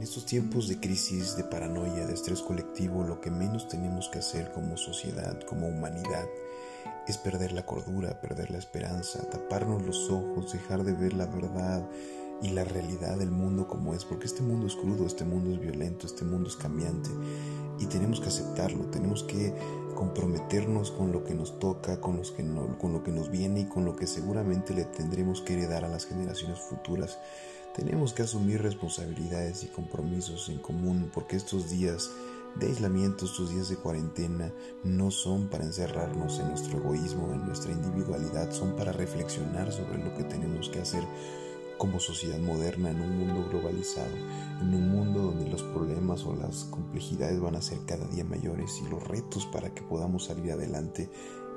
En estos tiempos de crisis, de paranoia, de estrés colectivo, lo que menos tenemos que hacer como sociedad, como humanidad, es perder la cordura, perder la esperanza, taparnos los ojos, dejar de ver la verdad y la realidad del mundo como es, porque este mundo es crudo, este mundo es violento, este mundo es cambiante y tenemos que aceptarlo, tenemos que comprometernos con lo que nos toca, con, que con lo que nos viene y con lo que seguramente le tendremos que heredar a las generaciones futuras. Tenemos que asumir responsabilidades y compromisos en común porque estos días de aislamiento, estos días de cuarentena, no son para encerrarnos en nuestro egoísmo, en nuestra individualidad, son para reflexionar sobre lo que tenemos que hacer como sociedad moderna en un mundo globalizado, en un mundo donde los problemas o las complejidades van a ser cada día mayores y los retos para que podamos salir adelante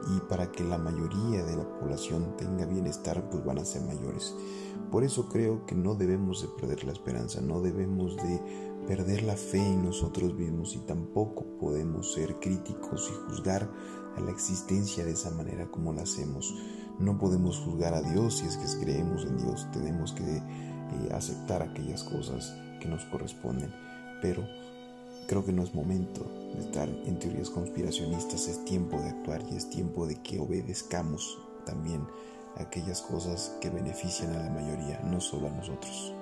y para que la mayoría de la población tenga bienestar pues van a ser mayores. Por eso creo que no debemos de perder la esperanza, no debemos de perder la fe en nosotros mismos y tampoco podemos ser críticos y juzgar a la existencia de esa manera como la hacemos. No podemos juzgar a Dios si es que creemos en Dios, tenemos que eh, aceptar aquellas cosas que nos corresponden, pero creo que no es momento de estar en teorías conspiracionistas, es tiempo de actuar y es tiempo de que obedezcamos también aquellas cosas que benefician a la mayoría, no solo a nosotros.